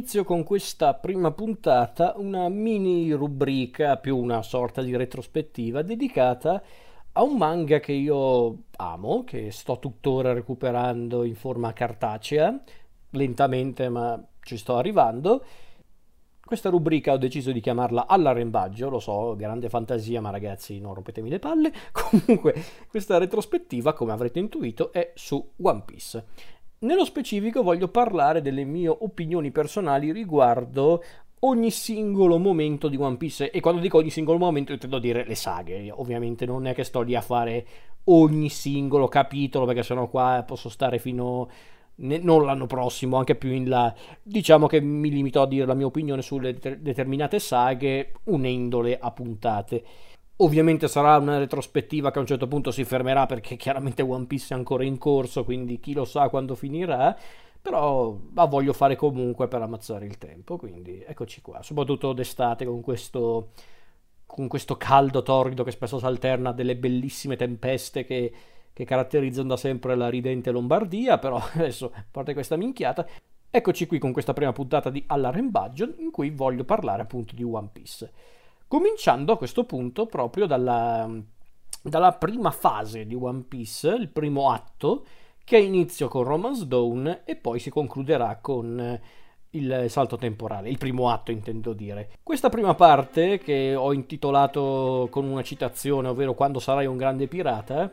inizio con questa prima puntata una mini rubrica, più una sorta di retrospettiva, dedicata a un manga che io amo, che sto tuttora recuperando in forma cartacea, lentamente ma ci sto arrivando. Questa rubrica ho deciso di chiamarla all'arrembaggio, lo so, grande fantasia, ma ragazzi non rompetemi le palle. Comunque, questa retrospettiva, come avrete intuito, è su One Piece. Nello specifico voglio parlare delle mie opinioni personali riguardo ogni singolo momento di One Piece. E quando dico ogni singolo momento intendo dire le saghe. Ovviamente non è che sto lì a fare ogni singolo capitolo perché sennò qua posso stare fino non l'anno prossimo anche più in là. Diciamo che mi limito a dire la mia opinione sulle determinate saghe unendole a puntate Ovviamente sarà una retrospettiva che a un certo punto si fermerà perché chiaramente One Piece è ancora in corso, quindi chi lo sa quando finirà. Però la voglio fare comunque per ammazzare il tempo, quindi eccoci qua. Soprattutto d'estate con questo, con questo caldo torrido che spesso si alterna a delle bellissime tempeste che, che caratterizzano da sempre la ridente Lombardia. Però adesso, a parte questa minchiata, eccoci qui con questa prima puntata di All'arrembaggio in cui voglio parlare appunto di One Piece. Cominciando a questo punto proprio dalla, dalla prima fase di One Piece, il primo atto, che ha inizio con Romance Dawn e poi si concluderà con il salto temporale, il primo atto intendo dire. Questa prima parte che ho intitolato con una citazione, ovvero quando sarai un grande pirata,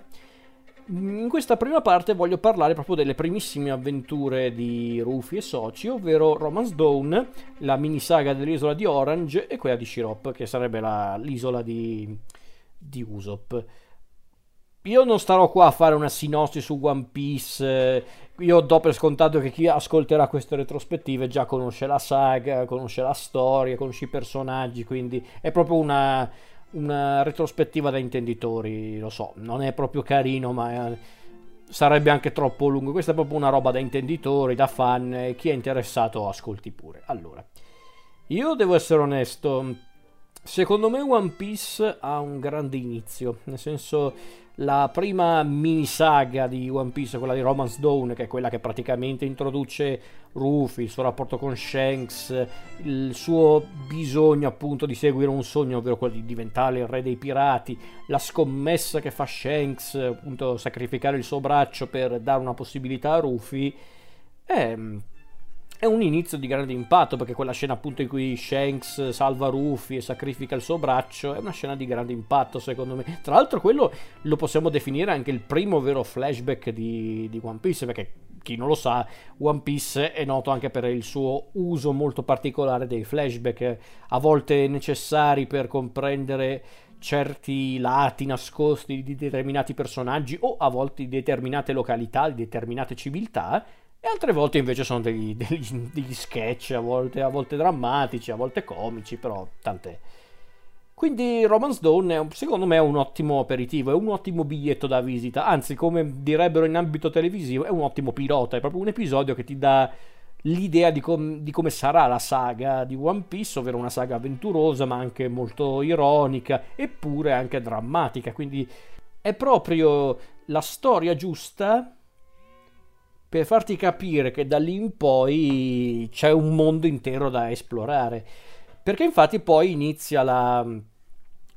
in questa prima parte voglio parlare proprio delle primissime avventure di Rufy e Soci, ovvero Romance Dawn, la minisaga dell'isola di Orange e quella di Shirop, che sarebbe la, l'isola di, di Usopp. Io non starò qua a fare una sinossi su One Piece. Io do per scontato che chi ascolterà queste retrospettive già conosce la saga, conosce la storia, conosce i personaggi, quindi è proprio una, una retrospettiva da intenditori, lo so, non è proprio carino, ma è, sarebbe anche troppo lungo. Questa è proprio una roba da intenditori, da fan, chi è interessato ascolti pure. Allora, io devo essere onesto, secondo me One Piece ha un grande inizio, nel senso la prima mini saga di One Piece, quella di Romance Dawn, che è quella che praticamente introduce Rufy, il suo rapporto con Shanks, il suo bisogno appunto di seguire un sogno, ovvero quello di diventare il re dei pirati, la scommessa che fa Shanks, appunto sacrificare il suo braccio per dare una possibilità a Rufy, è è un inizio di grande impatto perché quella scena appunto in cui Shanks salva Rufy e sacrifica il suo braccio è una scena di grande impatto secondo me. Tra l'altro quello lo possiamo definire anche il primo vero flashback di, di One Piece perché chi non lo sa One Piece è noto anche per il suo uso molto particolare dei flashback a volte necessari per comprendere certi lati nascosti di determinati personaggi o a volte di determinate località, di determinate civiltà e altre volte invece sono degli, degli, degli sketch, a volte, a volte, drammatici, a volte comici, però tant'è. Quindi Romance Dawn è, secondo me è un ottimo aperitivo, è un ottimo biglietto da visita, anzi come direbbero in ambito televisivo è un ottimo pilota, è proprio un episodio che ti dà l'idea di, com- di, come sarà la saga di One Piece, ovvero una saga avventurosa ma anche molto ironica eppure anche drammatica, quindi è proprio la storia giusta per farti capire che da lì in poi c'è un mondo intero da esplorare. Perché infatti poi inizia la,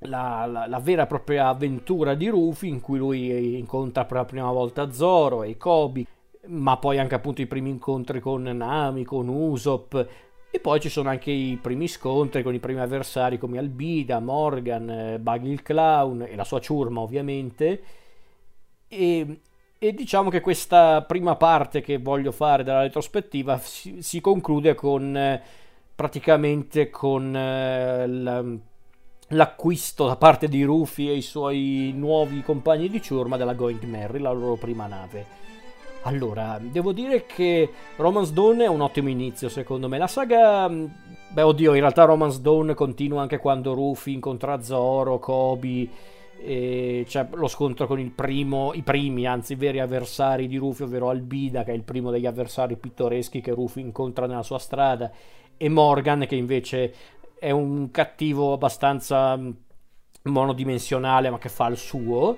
la, la, la vera e propria avventura di Rufy in cui lui incontra per la prima volta Zoro e Kobe, ma poi anche appunto i primi incontri con Nami, con Usopp. E poi ci sono anche i primi scontri con i primi avversari come Albida, Morgan, eh, Buggy il Clown e la sua ciurma ovviamente. E, e diciamo che questa prima parte che voglio fare della retrospettiva si, si conclude con eh, praticamente con eh, l'acquisto da parte di Rufy e i suoi nuovi compagni di ciurma della Going Merry, la loro prima nave. Allora, devo dire che Romance Dawn è un ottimo inizio secondo me. La saga... Mm, beh, oddio, in realtà Romance Dawn continua anche quando Rufy incontra Zoro, Kobe c'è lo scontro con primo, i primi, anzi veri avversari di Rufy, ovvero Albida, che è il primo degli avversari pittoreschi che Rufy incontra nella sua strada, e Morgan, che invece è un cattivo abbastanza mm, monodimensionale, ma che fa il suo.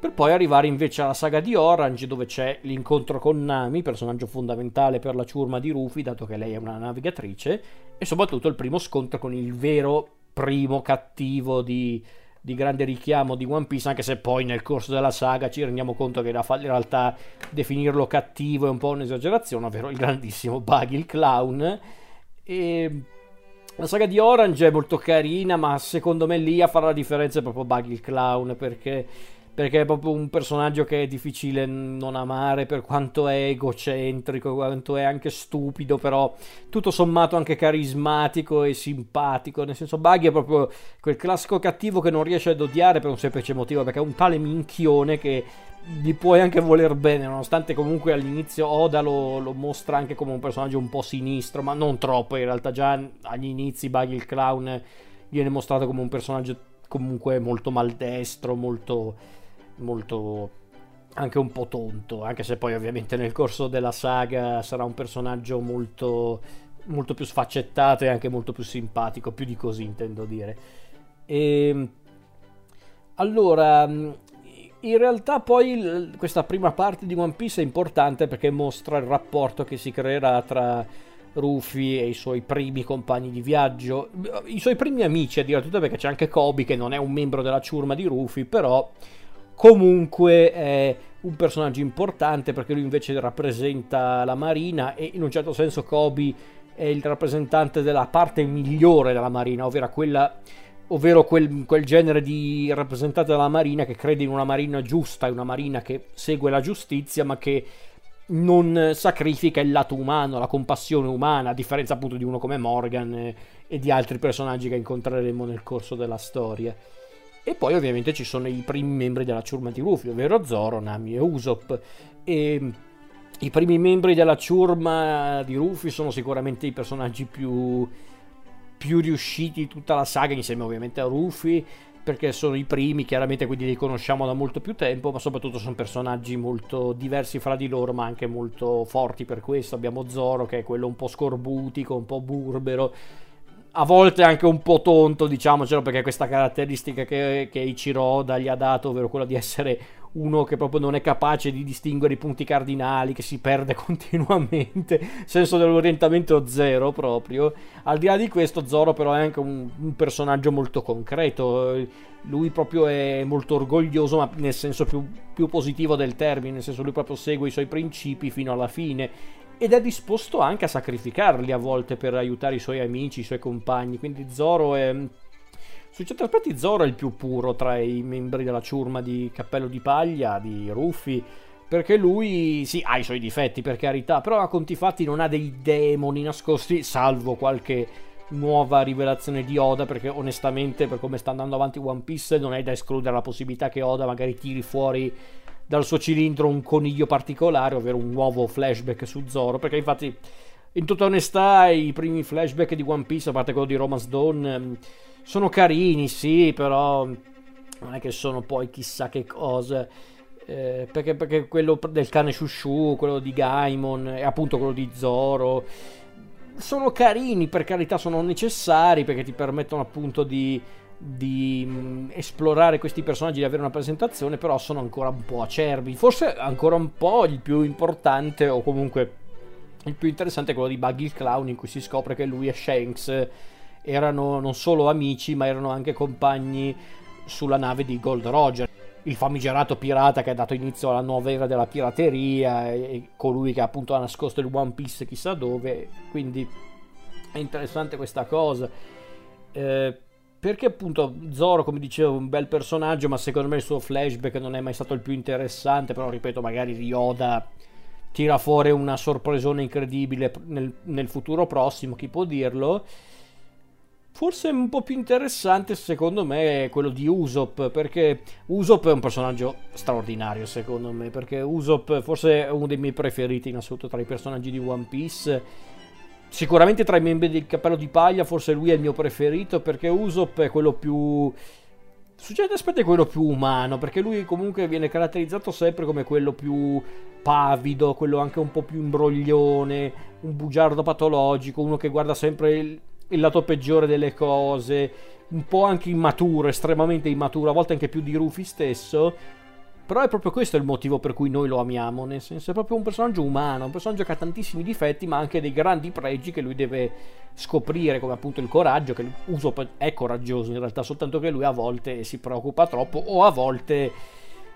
per poi arrivare invece alla saga di Orange dove c'è l'incontro con Nami, personaggio fondamentale per la ciurma di Rufy, dato che lei è una navigatrice, e soprattutto il primo scontro con il vero primo cattivo di, di grande richiamo di One Piece, anche se poi nel corso della saga ci rendiamo conto che in realtà definirlo cattivo è un po' un'esagerazione, ovvero il grandissimo Buggy il clown. E la saga di Orange è molto carina, ma secondo me lì a fare la differenza è proprio Buggy il clown, perché perché è proprio un personaggio che è difficile non amare per quanto è egocentrico, quanto è anche stupido, però tutto sommato anche carismatico e simpatico, nel senso Buggy è proprio quel classico cattivo che non riesce ad odiare per un semplice motivo, perché è un tale minchione che gli puoi anche voler bene, nonostante comunque all'inizio Oda lo, lo, mostra anche come un personaggio un po' sinistro, ma non troppo, in realtà già agli inizi Buggy il clown viene mostrato come un personaggio comunque molto maldestro, molto molto anche un po' tonto, anche se poi ovviamente nel corso della saga sarà un personaggio molto, molto più sfaccettato e anche molto più simpatico, più di così intendo dire. E, ehm, allora, in realtà poi questa prima parte di One Piece è importante perché mostra il rapporto che si creerà tra Rufy e i suoi primi compagni di viaggio, i suoi primi amici addirittura perché c'è anche Kobe che non è un membro della ciurma di Rufy, però comunque è un personaggio importante perché lui invece rappresenta la marina e in un certo senso Kobe è il rappresentante della parte migliore della marina, ovvero quella ovvero quel, quel, genere di rappresentante della marina che crede in una marina giusta, in una marina che segue la giustizia, ma che non sacrifica il lato umano, la compassione umana, a differenza appunto di uno come Morgan e, e di altri personaggi che incontreremo nel corso della storia. E poi ovviamente ci sono i primi membri della ciurma di Rufy, ovvero Zoro, Nami e Usopp. E i primi membri della ciurma di Rufy sono sicuramente i personaggi più, più riusciti di tutta la saga, insieme ovviamente a Rufy, perché sono i primi, chiaramente quindi li conosciamo da molto più tempo, ma soprattutto sono personaggi molto diversi fra di loro, ma anche molto forti per questo. Abbiamo Zoro che è quello un po' scorbutico, un po' burbero, a volte anche un po' tonto, diciamocelo, perché questa caratteristica che, che Ichiroda gli ha dato, ovvero quella di essere uno che proprio non è capace di distinguere i punti cardinali, che si perde continuamente, senso dell'orientamento zero proprio. Al di là di questo, Zoro però è anche un, un personaggio molto concreto, lui proprio è molto orgoglioso, ma nel senso più, più positivo del termine, nel senso lui proprio segue i suoi principi fino alla fine ed è disposto anche a sacrificarli a volte per aiutare i suoi amici, i suoi compagni. Quindi Zoro è. Su certi aspetti Zoro è il più puro tra i membri della ciurma di Cappello di Paglia, di Ruffi, perché lui sì ha i suoi difetti per carità, però a conti fatti non ha dei demoni nascosti, salvo qualche nuova rivelazione di Oda, perché onestamente per come sta andando avanti One Piece non è da escludere la possibilità che Oda magari tiri fuori dal suo cilindro un coniglio particolare, ovvero un nuovo flashback su Zoro, perché infatti in tutta onestà i primi flashback di One Piece, a parte quello di Romance Dawn, ehm, sono carini, sì, però non è che sono poi chissà che cosa. Eh, perché, perché, quello del cane Shushu, quello di Gaimon e appunto quello di Zoro sono carini, per carità, sono necessari perché ti permettono appunto di di mm, esplorare questi personaggi, di avere una presentazione, però sono ancora un po' acerbi. Forse ancora un po' il più importante, o comunque il più interessante è quello di Buggy il Clown, in cui si scopre che lui e Shanks erano non solo amici, ma erano anche compagni sulla nave di Gold Roger. Il famigerato pirata che ha dato inizio alla nuova era della pirateria e colui che appunto ha nascosto il One Piece chissà dove. Quindi è interessante questa cosa. Eh, perché appunto Zoro, come dicevo, è un bel personaggio, ma secondo me il suo flashback non è mai stato il più interessante, però ripeto, magari Ryoda tira fuori una sorpresona incredibile nel, nel futuro prossimo, chi può dirlo. Forse un po' più interessante secondo me è quello di Usopp, perché Usopp è un personaggio straordinario secondo me, perché Usopp forse è uno dei miei preferiti in assoluto tra i personaggi di One Piece Sicuramente tra i membri del cappello di paglia, forse lui è il mio preferito perché Usopp è quello più. Su certi aspetti è quello più umano, perché lui comunque viene caratterizzato sempre come quello più pavido, quello anche un po' più imbroglione, un bugiardo patologico, uno che guarda sempre il, il lato peggiore delle cose, un po' anche immaturo, estremamente immaturo, a volte anche più di Rufy stesso Però è proprio questo il motivo per cui noi lo amiamo, nel senso è proprio un personaggio umano, un personaggio che ha tantissimi difetti ma anche dei grandi pregi che lui deve scoprire, come appunto il coraggio, che Usopp è coraggioso in realtà, soltanto che lui a volte si preoccupa troppo o a volte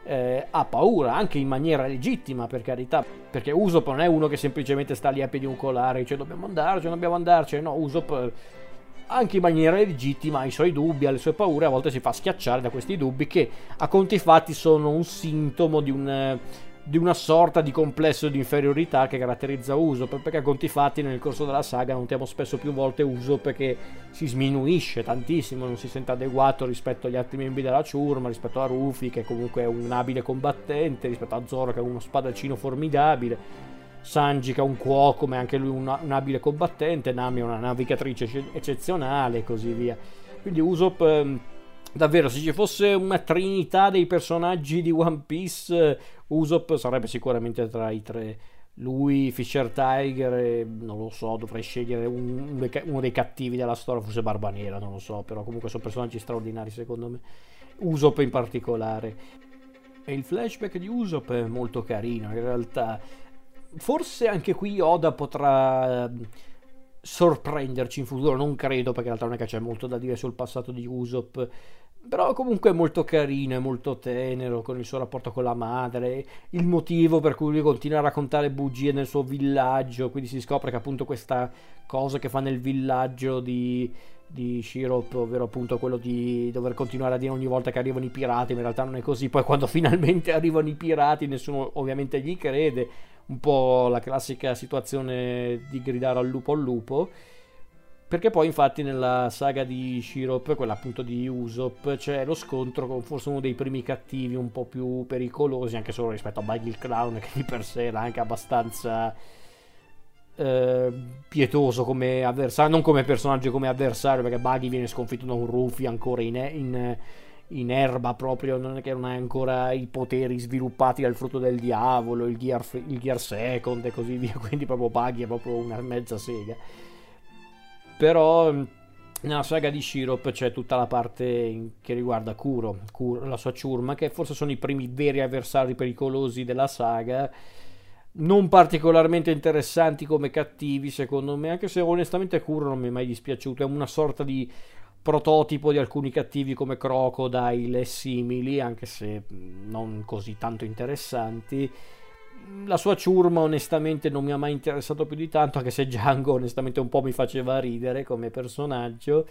eh, ha paura, anche in maniera legittima per carità, perché Usopp non è uno che semplicemente sta lì a piedi un colare dice dobbiamo andarci, dobbiamo andarci, no, Usopp anche in maniera legittima ha i suoi dubbi, ha le sue paure, a volte si fa schiacciare da questi dubbi che a conti fatti sono un sintomo di, un, di una sorta di complesso di inferiorità che caratterizza Usopp, perché a conti fatti nel corso della saga notiamo spesso più volte Usopp perché si sminuisce tantissimo, non si sente adeguato rispetto agli altri membri della ciurma, rispetto a Rufy che comunque è un abile combattente, rispetto a Zoro che è uno spadaccino formidabile Sanji che è un cuoco ma anche lui un, un abile combattente, Nami è una navigatrice eccezionale e così via. Quindi Usopp ehm, davvero se ci fosse una trinità dei personaggi di One Piece Usopp sarebbe sicuramente tra i tre lui, Fisher Tiger e non lo so, dovrei scegliere un, uno dei cattivi della storia, forse Barba Nera, non lo so, però comunque sono personaggi straordinari secondo me. Usopp in particolare. E il flashback di Usopp è molto carino, in realtà forse anche qui Oda potrà ehm, sorprenderci in futuro, non credo perché in realtà non è che c'è molto da dire sul passato di Usopp, però comunque è molto carino, è molto tenero con il suo rapporto con la madre, il motivo per cui lui continua a raccontare bugie nel suo villaggio, quindi si scopre che appunto questa cosa che fa nel villaggio di, di Shirop, ovvero appunto quello di dover continuare a dire ogni volta che arrivano i pirati, ma in realtà non è così, poi quando finalmente arrivano i pirati nessuno ovviamente gli crede, un po' la classica situazione di gridare al lupo al lupo. Perché poi, infatti, nella saga di Shirop, quella appunto di Usopp, c'è lo scontro con forse uno dei primi cattivi un po' più pericolosi, anche solo rispetto a Buggy il Clown, che di per sé era anche abbastanza eh, pietoso come avversario, non come personaggio, come avversario, perché Buggy viene sconfitto da un Rufy ancora in, in in erba proprio, non è che non hai ancora i poteri sviluppati dal frutto del diavolo, il gear, il gear second e così via, quindi proprio paghi è proprio una mezza sega. Però nella saga di Shirop c'è tutta la parte che riguarda Kuro, Kuro, la sua ciurma, che forse sono i primi veri avversari pericolosi della saga. Non particolarmente interessanti come cattivi, secondo me, anche se onestamente Kuro non mi è mai dispiaciuto. È una sorta di prototipo di alcuni cattivi come Crocodile e simili, anche se non così tanto interessanti. La sua ciurma onestamente non mi ha mai interessato più di tanto, anche se Django onestamente un po' mi faceva ridere come personaggio.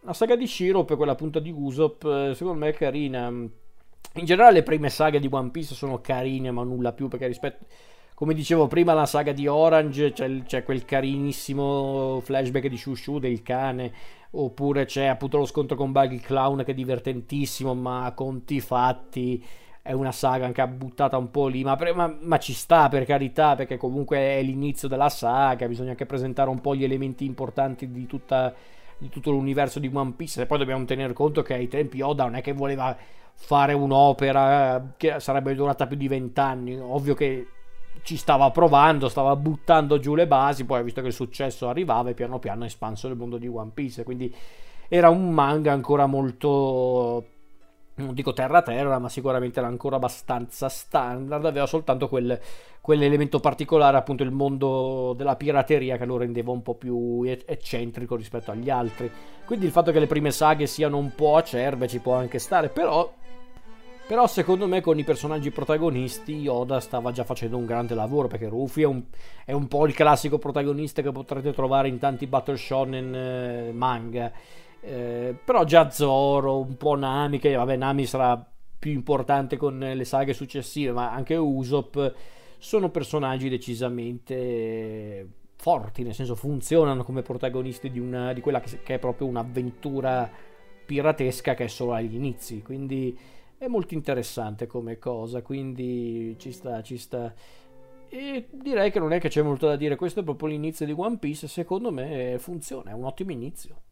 La saga di Shiro, per quella punta di Usopp, eh, secondo me è carina. In generale le prime saghe di One Piece sono carine, ma nulla più, perché rispetto... Come dicevo prima, la saga di Orange c'è, c'è quel carinissimo flashback di Shushu del cane oppure c'è appunto lo scontro con Buggy Clown che è divertentissimo ma conti fatti è una saga anche buttata un po' lì. Ma, ma, ma, ci sta per carità perché comunque è l'inizio della saga bisogna anche presentare un po' gli elementi importanti di, tutta, di tutto l'universo di One Piece e poi dobbiamo tenere conto che ai tempi Oda non è che voleva fare un'opera che sarebbe durata più di vent'anni. Ovvio che ci stava provando, stava buttando giù le basi, poi ha visto che il successo arrivava e piano piano ha espanso il mondo di One Piece, quindi era un manga ancora molto non dico terra terra, ma sicuramente era ancora abbastanza standard, aveva soltanto quel, quell'elemento particolare, appunto il mondo della pirateria che lo rendeva un po' più eccentrico rispetto agli altri. Quindi il fatto che le prime saghe siano un po' acerbe ci può anche stare, però però secondo me con i personaggi protagonisti Yoda stava già facendo un grande lavoro perché Rufy è un, è un po' il classico protagonista che potrete trovare in tanti Battle Shonen eh, manga. Eh, però già Zoro, un po' Nami, che vabbè Nami sarà più importante con le saghe successive, ma anche Usopp sono personaggi decisamente forti, nel senso funzionano come protagonisti di, una, di quella che, che è proprio un'avventura piratesca che è solo agli inizi. Quindi è molto interessante come cosa, quindi ci sta, ci sta. E direi che non è che c'è molto da dire, questo è proprio l'inizio di One Piece, secondo me funziona, è un ottimo inizio.